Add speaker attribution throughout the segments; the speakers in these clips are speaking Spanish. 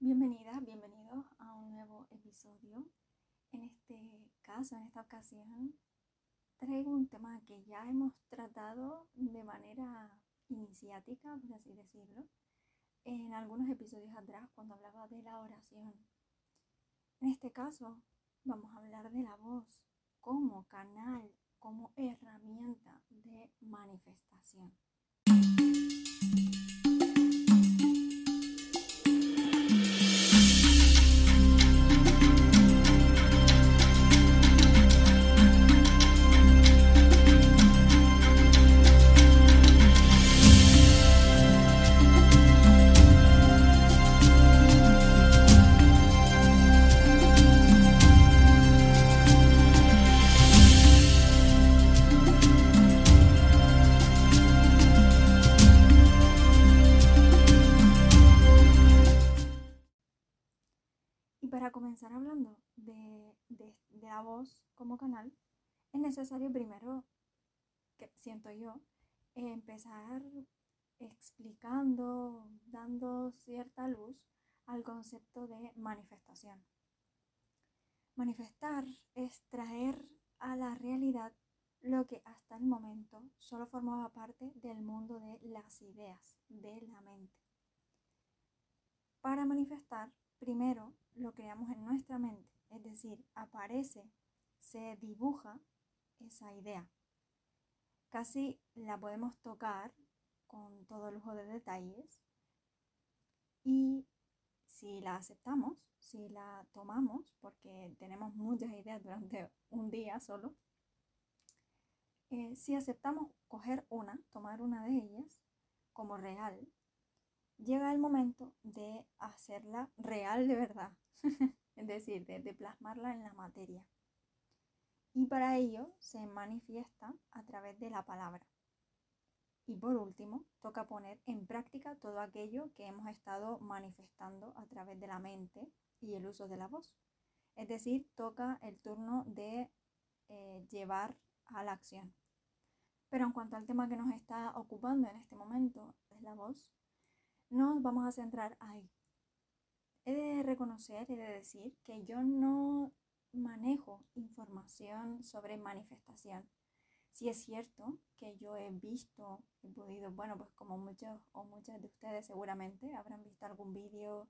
Speaker 1: Bienvenidas, bienvenidos a un nuevo episodio. En este caso, en esta ocasión, traigo un tema que ya hemos tratado de manera iniciática, por así decirlo, en algunos episodios atrás cuando hablaba de la oración. En este caso, vamos a hablar de la voz como canal, como herramienta de manifestación. Siento yo, empezar explicando, dando cierta luz al concepto de manifestación. Manifestar es traer a la realidad lo que hasta el momento solo formaba parte del mundo de las ideas, de la mente. Para manifestar primero lo creamos en nuestra mente, es decir, aparece, se dibuja esa idea. Casi la podemos tocar con todo lujo de detalles y si la aceptamos, si la tomamos, porque tenemos muchas ideas durante un día solo, eh, si aceptamos coger una, tomar una de ellas como real, llega el momento de hacerla real de verdad, es decir, de, plasmarla en la materia. Y para ello se manifiesta a través de la palabra. Y por último, toca poner en práctica todo aquello que hemos estado manifestando a través de la mente y el uso de la voz. Es decir, toca el turno de eh, llevar a la acción. Pero en cuanto al tema que nos está ocupando en este momento, es la voz, nos vamos a centrar ahí. He de reconocer, he de decir que yo no manejo información sobre manifestación. Si es cierto que yo he visto, he podido, bueno, pues como muchos o muchas de ustedes seguramente habrán visto algún vídeo,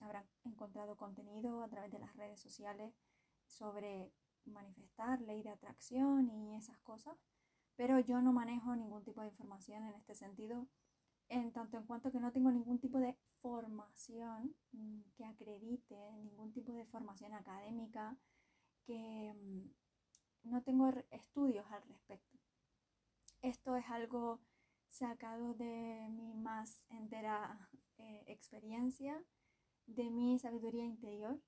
Speaker 1: habrán encontrado contenido a través de las redes sociales sobre manifestar, ley de atracción y esas cosas, pero yo no manejo ningún tipo de información en este sentido en tanto en cuanto que no tengo ningún tipo de formación mm, que acredite, ningún tipo de formación académica, que mm, no tengo estudios al respecto. Esto es algo sacado de mi más entera eh, experiencia, de mi sabiduría interior,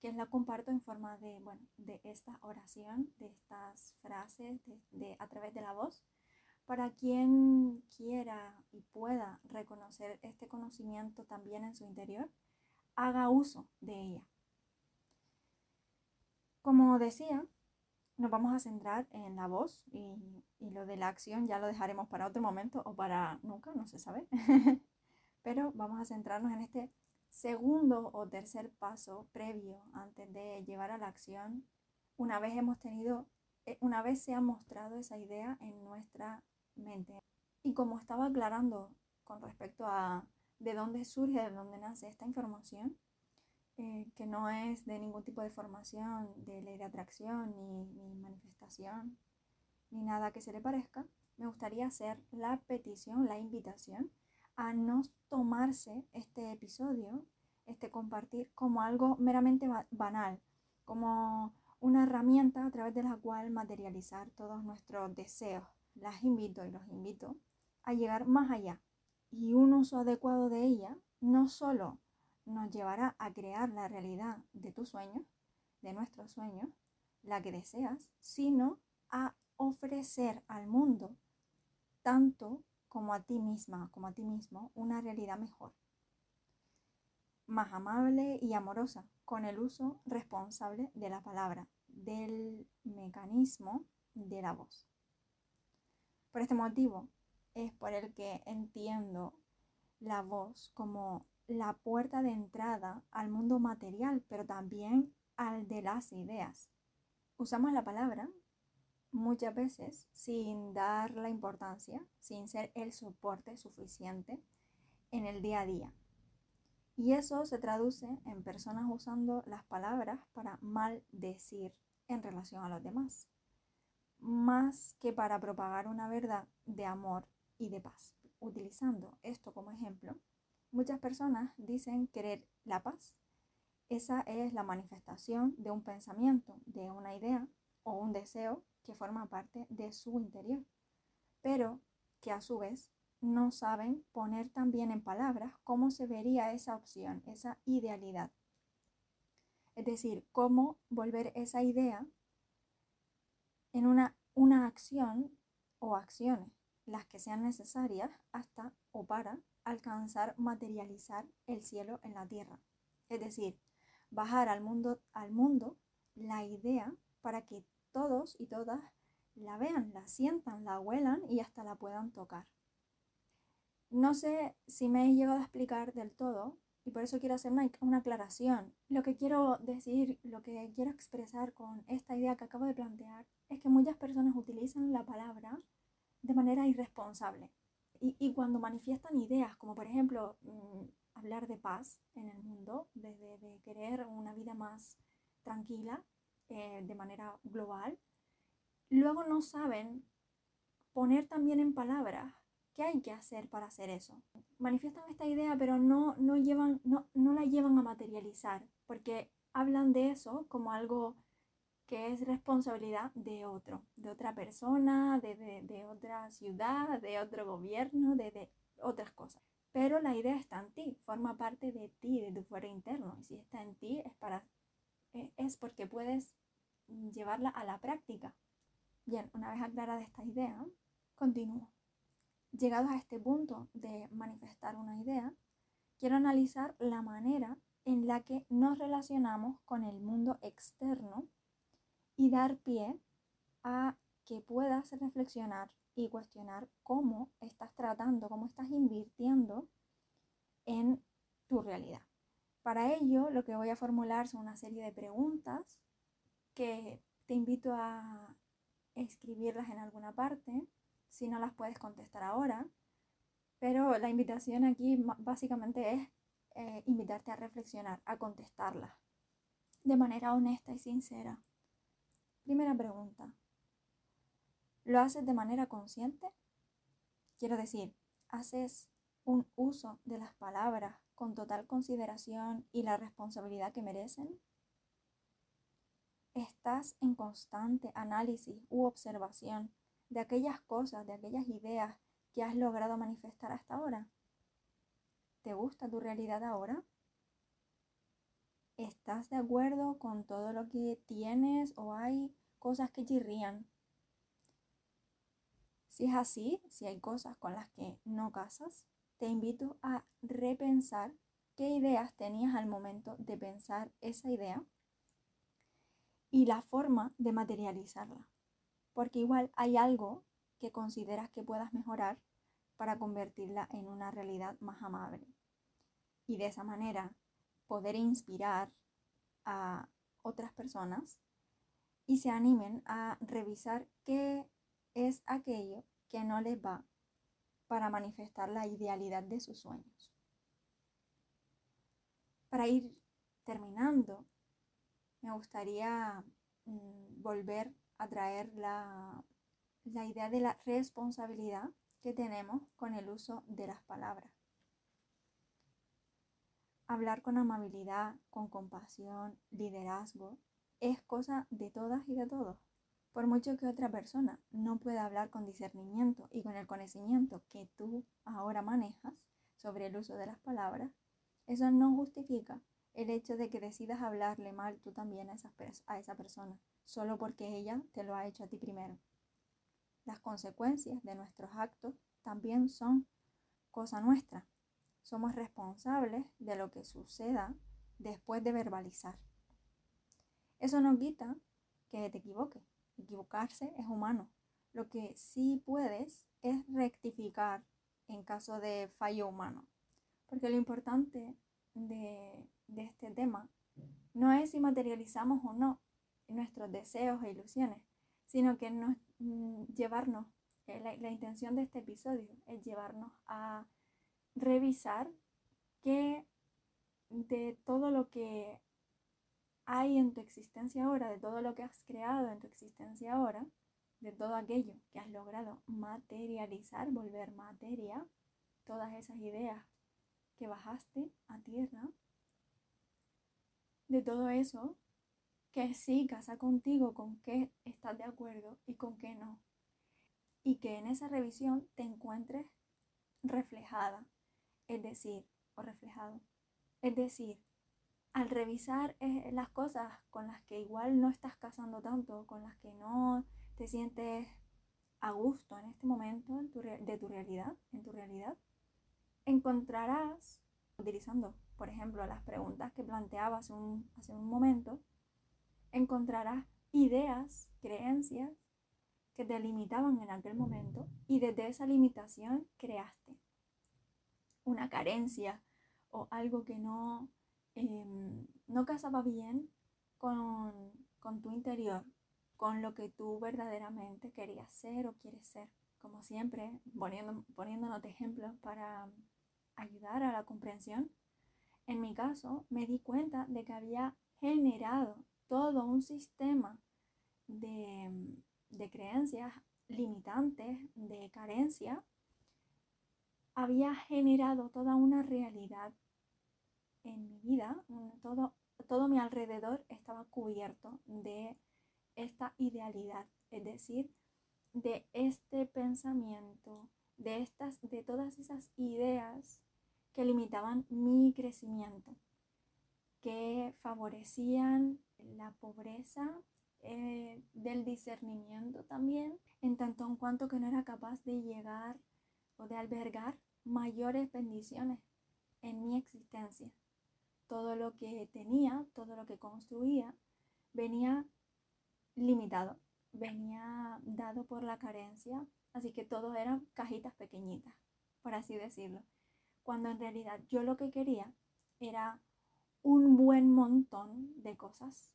Speaker 1: que la comparto en forma de, bueno, de esta oración, de estas frases, de, a través de la voz para quien quiera y pueda reconocer este conocimiento también en su interior, haga uso de ella. Como decía, nos vamos a centrar en la voz y, lo de la acción ya lo dejaremos para otro momento o para nunca, no se sabe. Pero vamos a centrarnos en este segundo o tercer paso previo antes de llevar a la acción una vez hemos tenido, eh, una vez se ha mostrado esa idea en nuestra mente. Y como estaba aclarando con respecto a de dónde surge, de dónde nace esta información, eh, que no es de ningún tipo de formación de ley de atracción, ni, ni manifestación, ni nada que se le parezca, me gustaría hacer la petición, la invitación a no tomarse este episodio, este compartir, como algo meramente banal, como una herramienta a través de la cual materializar todos nuestros deseos, las invito y los invito a llegar más allá. Y un uso adecuado de ella no solo nos llevará a crear la realidad de tu sueño, de nuestros sueños, la que deseas, sino a ofrecer al mundo, tanto como a ti misma, como a ti mismo, una realidad mejor, más amable y amorosa, con el uso responsable de la palabra, del mecanismo de la voz. Por este motivo es por el que entiendo la voz como la puerta de entrada al mundo material, pero también al de las ideas. Usamos la palabra muchas veces sin dar la importancia, sin ser el soporte suficiente en el día a día. Y eso se traduce en personas usando las palabras para maldecir en relación a los demás, más que para propagar una verdad de amor y de paz. Utilizando esto como ejemplo, muchas personas dicen querer la paz. Esa es la manifestación de un pensamiento, de una idea o un deseo que forma parte de su interior, pero que a su vez no saben poner también en palabras cómo se vería esa opción, esa idealidad. Es decir, cómo volver esa idea en una, una acción o acciones, las que sean necesarias hasta o para alcanzar, materializar el cielo en la tierra. Es decir, bajar al mundo, al mundo la idea para que todos y todas la vean, la sientan, la huelan y hasta la puedan tocar. No sé si me he llegado a explicar del todo y por eso quiero hacer una, una, aclaración. Lo que quiero decir, lo que quiero expresar con esta idea que acabo de plantear es que muchas personas utilizan la palabra de manera irresponsable. Y, y cuando manifiestan ideas, como por ejemplo mmm, hablar de paz en el mundo, de, de, de querer una vida más tranquila eh, de manera global, luego no saben poner también en palabras ¿Qué hay que hacer para hacer eso? Manifiestan esta idea, pero no, no, llevan, no, no la llevan a materializar, porque hablan de eso como algo que es responsabilidad de otro, de otra persona, de, de, de otra ciudad, de otro gobierno, de, de, otras cosas. Pero la idea está en ti, forma parte de ti, de tu fuero interno. Y si está en ti es, para, e, es porque puedes llevarla a la práctica. Bien, una vez aclarada esta idea, continúo. Llegados a este punto de manifestar una idea, quiero analizar la manera en la que nos relacionamos con el mundo externo y dar pie a que puedas reflexionar y cuestionar cómo estás tratando, cómo estás invirtiendo en tu realidad. Para ello, lo que voy a formular son una serie de preguntas que te invito a escribirlas en alguna parte si no las puedes contestar ahora. Pero la invitación aquí básicamente es eh, invitarte a reflexionar, a contestarlas de manera honesta y sincera. Primera pregunta. ¿Lo haces de manera consciente? Quiero decir, ¿haces un uso de las palabras con total consideración y la responsabilidad que merecen? ¿Estás en constante análisis u observación de aquellas cosas, de aquellas ideas que has logrado manifestar hasta ahora? ¿Te gusta tu realidad ahora? ¿Estás de acuerdo con todo lo que tienes o hay cosas que chirrían? Si es así, si hay cosas con las que no casas, te invito a repensar qué ideas tenías al momento de pensar esa idea y la forma de materializarla porque igual hay algo que consideras que puedas mejorar para convertirla en una realidad más amable. Y de esa manera poder inspirar a otras personas y se animen a revisar qué es aquello que no les va para manifestar la idealidad de sus sueños. Para ir terminando, me gustaría mm, volver a traer la, la idea de la responsabilidad que tenemos con el uso de las palabras. Hablar con amabilidad, con compasión, liderazgo, es cosa de todas y de todos. Por mucho que otra persona no pueda hablar con discernimiento y con el conocimiento que tú ahora manejas sobre el uso de las palabras, eso no justifica el hecho de que decidas hablarle mal tú también a a esa persona solo porque ella te lo ha hecho a ti primero. Las consecuencias de nuestros actos también son cosa nuestra. Somos responsables de lo que suceda después de verbalizar. Eso no quita que te equivoques. Equivocarse es humano. Lo que sí puedes es rectificar en caso de fallo humano. Porque lo importante de, de este tema no es si materializamos o no nuestros deseos e ilusiones, sino que nos, mm, llevarnos, eh, la, la, intención de este episodio es llevarnos a revisar que de todo lo que hay en tu existencia ahora, de todo lo que has creado en tu existencia ahora, de todo aquello que has logrado materializar, volver materia, todas esas ideas que bajaste a tierra, de todo eso que sí casa contigo, con qué estás de acuerdo y con qué no. Y que en esa revisión te encuentres reflejada, es decir, o reflejado. Es decir, al revisar eh, las cosas con las que igual no estás casando tanto, con las que no te sientes a gusto en este momento de tu realidad, en tu realidad, encontrarás, utilizando, por ejemplo, las preguntas que planteaba hace un, hace un momento, encontrarás ideas, creencias que te limitaban en aquel momento y desde esa limitación creaste una carencia o algo que no, em, no casaba bien con, con tu interior, con lo que tú verdaderamente querías ser o quieres ser. Como siempre, poniendo, poniéndonos ejemplos para ayudar a la comprensión, en mi caso me di cuenta de que había generado todo un sistema de, de creencias limitantes, de carencia, había generado toda una realidad en mi vida, todo, todo mi alrededor estaba cubierto de esta idealidad, es decir, de este pensamiento, de, estas, de todas esas ideas que limitaban mi crecimiento, que favorecían la pobreza eh, del discernimiento también, en tanto en cuanto que no era capaz de llegar o de albergar mayores bendiciones en mi existencia. Todo lo que tenía, todo lo que construía, venía limitado, venía dado por la carencia, así que todo eran cajitas pequeñitas, por así decirlo. Cuando en realidad yo lo que quería era un buen montón de cosas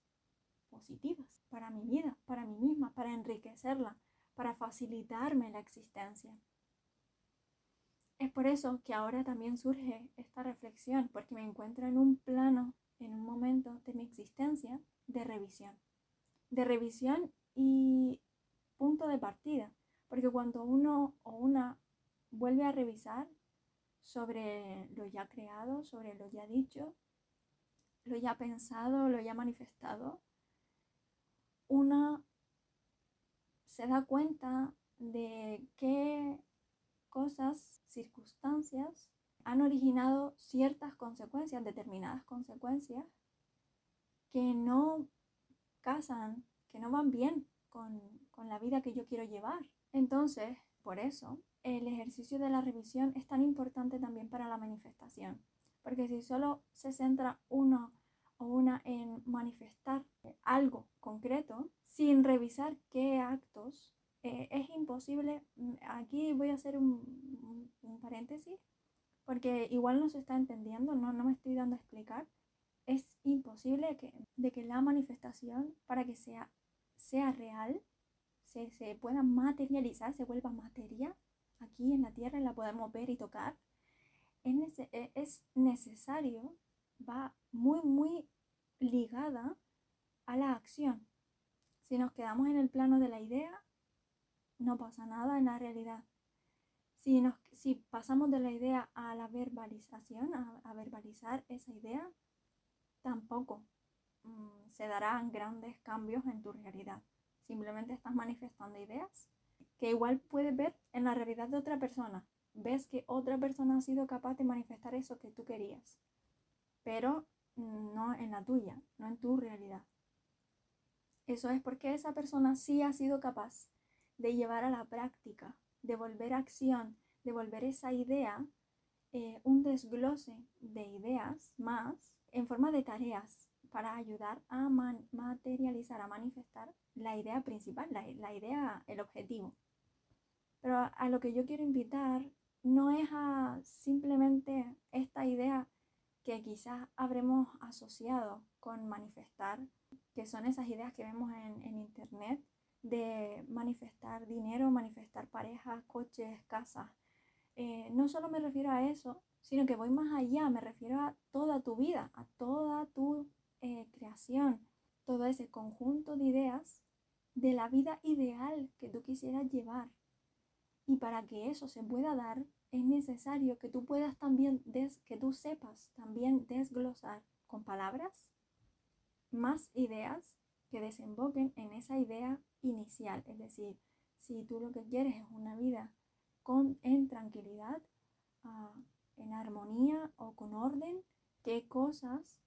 Speaker 1: positivas para mi vida, para mí misma, para enriquecerla, para facilitarme la existencia. Es por eso que ahora también surge esta reflexión, porque me encuentro en un plano, en un momento de mi existencia de revisión de revisión y punto de partida. Porque cuando uno o una vuelve a revisar sobre lo ya creado, sobre lo ya dicho, lo ya pensado, lo ya manifestado, una se da cuenta de qué cosas, circunstancias han originado ciertas consecuencias, determinadas consecuencias, que no casan, que no van bien con, la vida que yo quiero llevar. Entonces, por eso, el ejercicio de la revisión es tan importante también para la manifestación. Porque si solo se centra uno o una en manifestar algo concreto, sin revisar qué actos, eh, es imposible. Mm, aquí voy a hacer un, paréntesis, porque igual no se está entendiendo, no, no me estoy dando a explicar es imposible que, de que la manifestación, para que sea, sea real, se, se pueda materializar, se vuelva materia, aquí en la tierra la podemos ver y tocar, es, e, es necesario, va muy, muy ligada a la acción. Si nos quedamos en el plano de la idea, no pasa nada en la realidad. Si, nos, si pasamos de la idea a la verbalización, a verbalizar esa idea, tampoco mm, se darán grandes cambios en tu realidad. Simplemente estás manifestando ideas que igual puedes ver en la realidad de otra persona. Ves que otra persona ha sido capaz de manifestar eso que tú querías, pero no en la tuya, no en tu realidad. Eso es porque esa persona sí ha sido capaz de llevar a la práctica, de volver a acción, de volver esa idea, eh, un desglose de ideas más en forma de tareas para ayudar a materializar, a manifestar la idea principal, la, idea, el objetivo. Pero a, lo que yo quiero invitar no es simplemente esta idea que quizás habremos asociado con manifestar, que son esas ideas que vemos en, internet de manifestar dinero, manifestar parejas, coches, casas. Eh, no solo me refiero a eso, sino que voy más allá, me refiero a toda tu vida, a toda tu eh, creación, todo ese conjunto de ideas de la vida ideal que tú quisieras llevar. Y para que eso se pueda dar, es necesario que tú puedas también, des, que tú sepas también desglosar con palabras más ideas que desemboquen en esa idea inicial. Es decir, si tú lo que quieres es una vida con, en tranquilidad, ah, en armonía o con orden, qué cosas,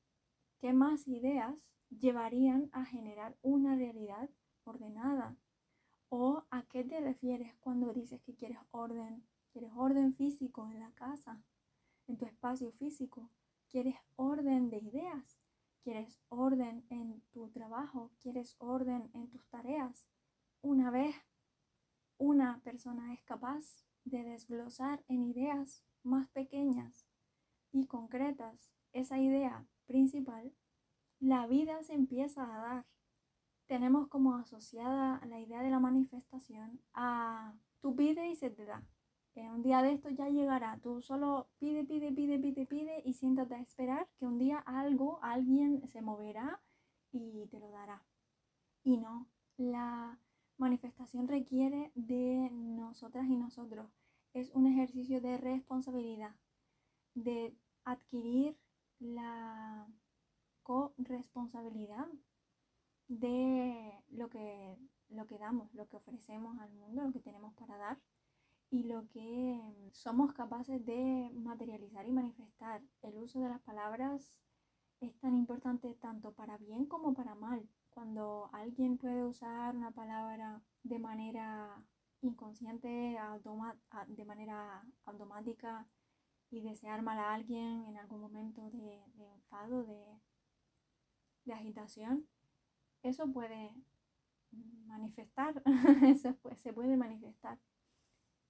Speaker 1: qué más ideas llevarían a generar una realidad ordenada. ¿O a qué te refieres cuando dices que quieres orden? ¿Quieres orden físico en la casa, en tu espacio físico? ¿Quieres orden de ideas? ¿Quieres orden en tu trabajo? ¿Quieres orden en tus tareas? Una vez una persona es capaz de desglosar en ideas más pequeñas y concretas esa idea principal, la vida se empieza a dar tenemos como asociada la idea de la manifestación a tú pide y se te da. Que un día de esto ya llegará. Tú solo pide, pide, pide, pide, pide y siéntate a esperar que un día algo, alguien se moverá y te lo dará. Y no, la manifestación requiere de nosotras y nosotros. Es un ejercicio de responsabilidad, de adquirir la corresponsabilidad de lo que, lo que damos, lo que ofrecemos al mundo, lo que tenemos para dar y lo que somos capaces de materializar y manifestar. El uso de las palabras es tan importante tanto para bien como para mal. Cuando alguien puede usar una palabra de manera inconsciente, de manera automática y desear mal a alguien en algún momento de, enfado, de, de agitación, eso puede manifestar, eso se puede manifestar,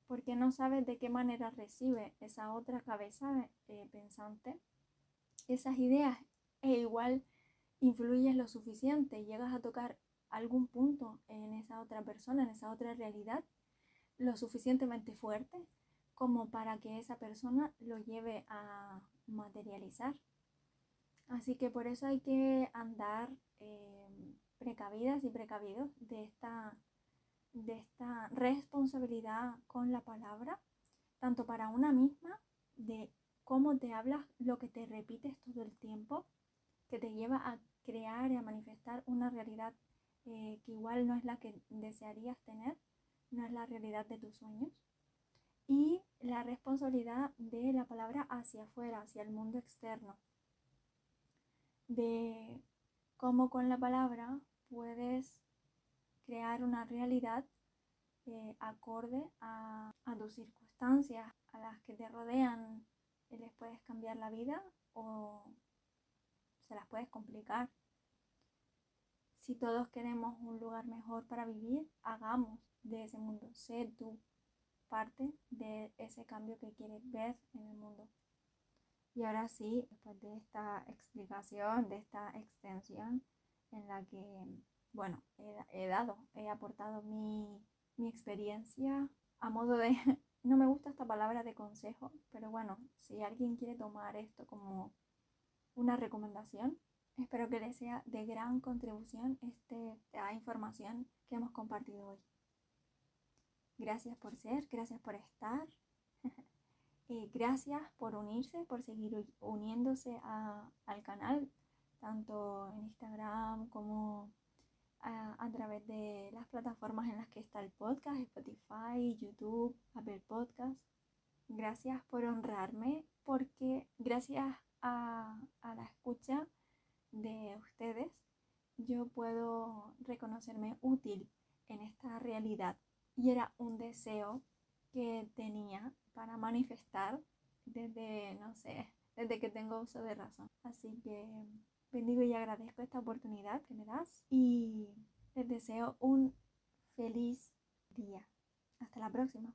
Speaker 1: porque no sabes de qué manera recibe esa otra cabeza eh, pensante esas ideas e igual influyes lo suficiente, llegas a tocar algún punto en esa otra persona, en esa otra realidad, lo suficientemente fuerte como para que esa persona lo lleve a materializar. Así que por eso hay que andar eh, precavidas y precavidos de esta, de esta responsabilidad con la palabra, tanto para una misma, de cómo te hablas, lo que te repites todo el tiempo, que te lleva a crear y a manifestar una realidad eh, que igual no es la que desearías tener, no es la realidad de tus sueños. Y la responsabilidad de la palabra hacia afuera, hacia el mundo externo. De cómo con la palabra puedes crear una realidad eh, acorde a, tus circunstancias, a las que te rodean, les puedes cambiar la vida o se las puedes complicar. Si todos queremos un lugar mejor para vivir, hagamos de ese mundo. Sé tú parte de ese cambio que quieres ver en el mundo. Y ahora sí, después de esta explicación, de esta extensión, en la que, bueno, he, dado, he aportado mi, mi experiencia a modo de, no me gusta esta palabra de consejo, pero bueno, si alguien quiere tomar esto como una recomendación, espero que les sea de gran contribución este, esta información que hemos compartido hoy. Gracias por ser, gracias por estar, gracias por unirse, por seguir uniéndose a, al canal tanto en Instagram como a, través de las plataformas en las que está el podcast, Spotify, YouTube, Apple Podcast. Gracias por honrarme porque gracias a, a la escucha de ustedes yo puedo reconocerme útil en esta realidad y era un deseo que tenía para manifestar desde, no sé, desde que tengo uso de razón. Así que bendigo y agradezco esta oportunidad que me das y les deseo un feliz día. Hasta la próxima.